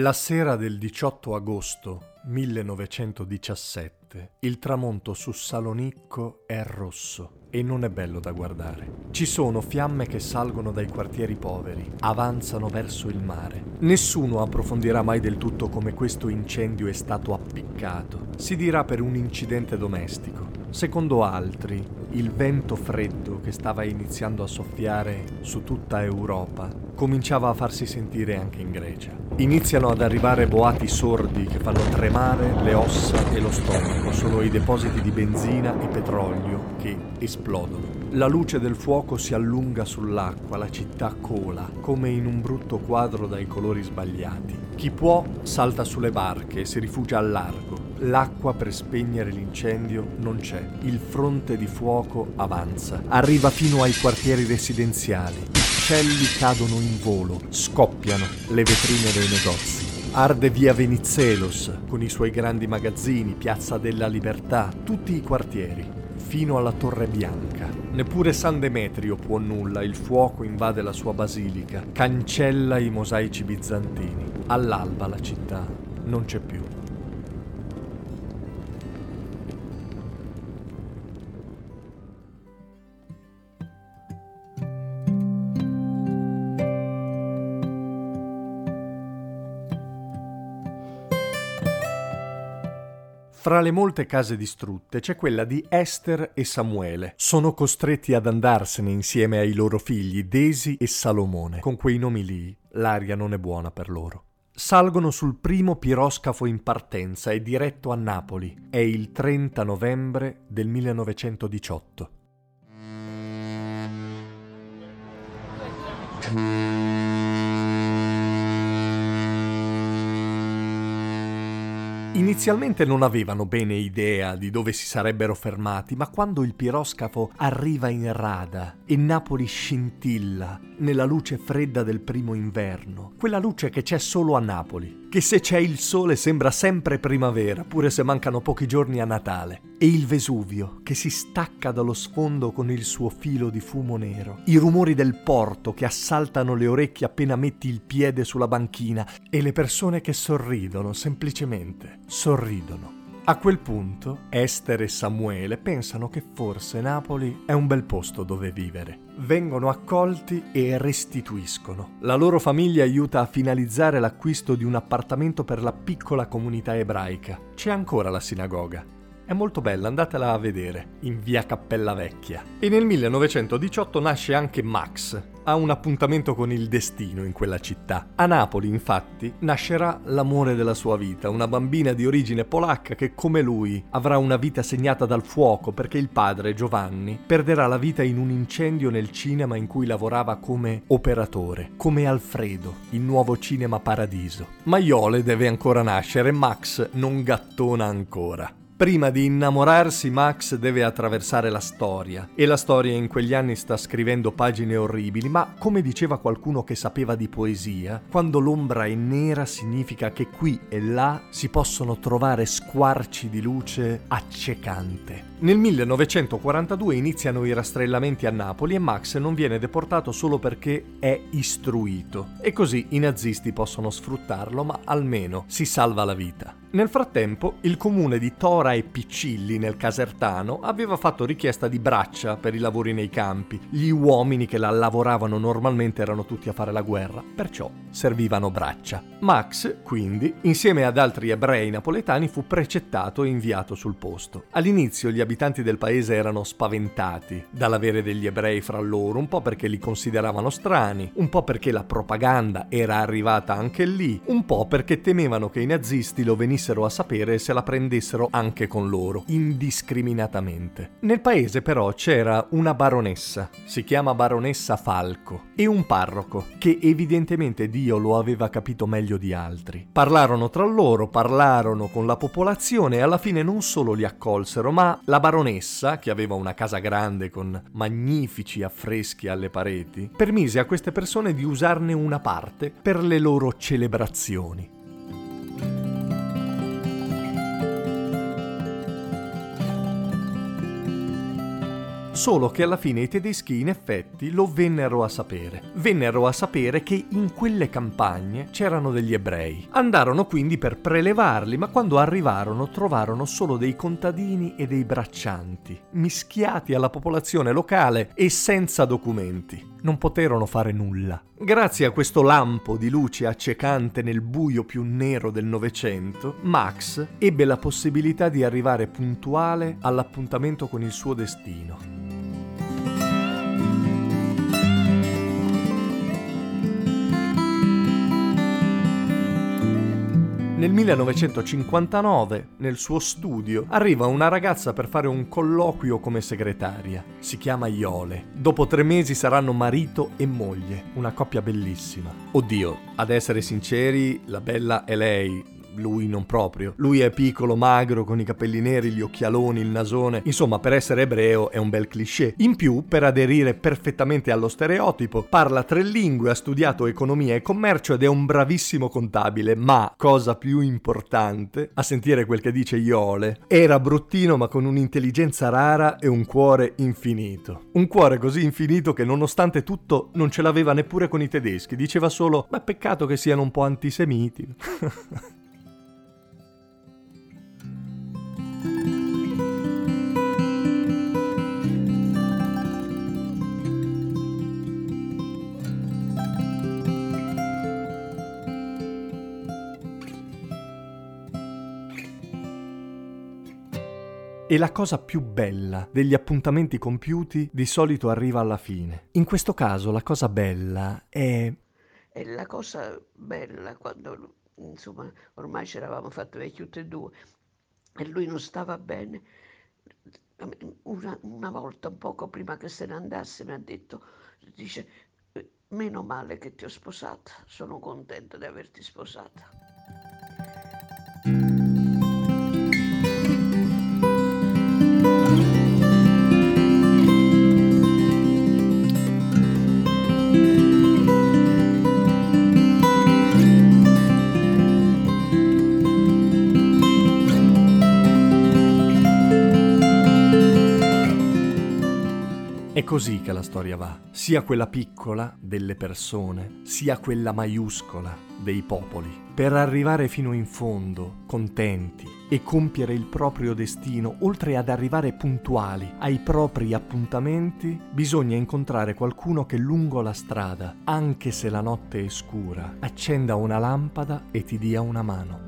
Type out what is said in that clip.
La sera del 18 agosto 1917 il tramonto su Salonicco è rosso e non è bello da guardare. Ci sono fiamme che salgono dai quartieri poveri, avanzano verso il mare. Nessuno approfondirà mai del tutto come questo incendio è stato appiccato. Si dirà per un incidente domestico. Secondo altri, il vento freddo che stava iniziando a soffiare su tutta Europa cominciava a farsi sentire anche in Grecia. Iniziano ad arrivare boati sordi che fanno tremare le ossa e lo stomaco. Sono i depositi di benzina e petrolio che esplodono. La luce del fuoco si allunga sull'acqua, la città cola, come in un brutto quadro dai colori sbagliati. Chi può salta sulle barche e si rifugia al largo. L'acqua per spegnere l'incendio non c'è. Il fronte di fuoco avanza. Arriva fino ai quartieri residenziali. I uccelli cadono in volo, scoppiano le vetrine dei negozi. Arde via Venizelos con i suoi grandi magazzini, Piazza della Libertà, tutti i quartieri, fino alla Torre Bianca. Neppure San Demetrio può nulla, il fuoco invade la sua basilica, cancella i mosaici bizantini. All'alba la città non c'è più. Fra le molte case distrutte c'è quella di Esther e Samuele. Sono costretti ad andarsene insieme ai loro figli Desi e Salomone. Con quei nomi lì l'aria non è buona per loro. Salgono sul primo piroscafo in partenza e diretto a Napoli. È il 30 novembre del 1918. Inizialmente non avevano bene idea di dove si sarebbero fermati, ma quando il piroscafo arriva in rada e Napoli scintilla nella luce fredda del primo inverno, quella luce che c'è solo a Napoli, che se c'è il sole sembra sempre primavera, pure se mancano pochi giorni a Natale, e il Vesuvio che si stacca dallo sfondo con il suo filo di fumo nero, i rumori del porto che assaltano le orecchie appena metti il piede sulla banchina e le persone che sorridono semplicemente, sorridono. A quel punto Esther e Samuele pensano che forse Napoli è un bel posto dove vivere. Vengono accolti e restituiscono. La loro famiglia aiuta a finalizzare l'acquisto di un appartamento per la piccola comunità ebraica. C'è ancora la sinagoga. È molto bella, andatela a vedere, in via Cappella Vecchia. E nel 1918 nasce anche Max, ha un appuntamento con il destino in quella città. A Napoli, infatti, nascerà l'amore della sua vita, una bambina di origine polacca che, come lui, avrà una vita segnata dal fuoco perché il padre, Giovanni, perderà la vita in un incendio nel cinema in cui lavorava come operatore, come Alfredo, il nuovo cinema Paradiso. Maiole deve ancora nascere, Max non gattona ancora. Prima di innamorarsi Max deve attraversare la storia e la storia in quegli anni sta scrivendo pagine orribili, ma come diceva qualcuno che sapeva di poesia, quando l'ombra è nera significa che qui e là si possono trovare squarci di luce accecante. Nel 1942 iniziano i rastrellamenti a Napoli e Max non viene deportato solo perché è istruito e così i nazisti possono sfruttarlo, ma almeno si salva la vita. Nel frattempo, il comune di Tora e Piccilli, nel Casertano, aveva fatto richiesta di braccia per i lavori nei campi. Gli uomini che la lavoravano normalmente erano tutti a fare la guerra, perciò servivano braccia. Max, quindi, insieme ad altri ebrei napoletani, fu precettato e inviato sul posto. All'inizio gli abitanti del paese erano spaventati dall'avere degli ebrei fra loro, un po' perché li consideravano strani, un po' perché la propaganda era arrivata anche lì, un po' perché temevano che i nazisti lo venissero a sapere se la prendessero anche con loro, indiscriminatamente. Nel paese però c'era una baronessa, si chiama baronessa Falco, e un parroco, che evidentemente Dio lo aveva capito meglio di altri. Parlarono tra loro, parlarono con la popolazione e alla fine non solo li accolsero, ma la baronessa, che aveva una casa grande con magnifici affreschi alle pareti, permise a queste persone di usarne una parte per le loro celebrazioni. Solo che alla fine i tedeschi in effetti lo vennero a sapere. Vennero a sapere che in quelle campagne c'erano degli ebrei. Andarono quindi per prelevarli, ma quando arrivarono trovarono solo dei contadini e dei braccianti, mischiati alla popolazione locale e senza documenti. Non poterono fare nulla. Grazie a questo lampo di luce accecante nel buio più nero del Novecento, Max ebbe la possibilità di arrivare puntuale all'appuntamento con il suo destino. Nel 1959, nel suo studio, arriva una ragazza per fare un colloquio come segretaria. Si chiama Iole. Dopo tre mesi saranno marito e moglie, una coppia bellissima. Oddio, ad essere sinceri, la bella è lei, lui non proprio. Lui è piccolo, magro, con i capelli neri, gli occhialoni, il nasone. Insomma, per essere ebreo è un bel cliché. In più, per aderire perfettamente allo stereotipo, parla tre lingue, ha studiato economia e commercio ed è un bravissimo contabile, ma, cosa più importante, a sentire quel che dice Iole, era bruttino ma con un'intelligenza rara e un cuore infinito. Un cuore così infinito che nonostante tutto non ce l'aveva neppure con i tedeschi, diceva solo, ma peccato che siano un po' antisemiti. E la cosa più bella degli appuntamenti compiuti di solito arriva alla fine. In questo caso la cosa bella è... E la cosa bella quando, insomma, ormai ci eravamo fatti vecchi tutti e due e lui non stava bene, una, una volta, un poco prima che se ne andasse, mi ha detto, dice, meno male che ti ho sposata, sono contenta di averti sposata. È così che la storia va, sia quella piccola delle persone, sia quella maiuscola dei popoli, per arrivare fino in fondo, contenti, e compiere il proprio destino, oltre ad arrivare puntuali ai propri appuntamenti, bisogna incontrare qualcuno che lungo la strada, anche se la notte è scura, accenda una lampada e ti dia una mano.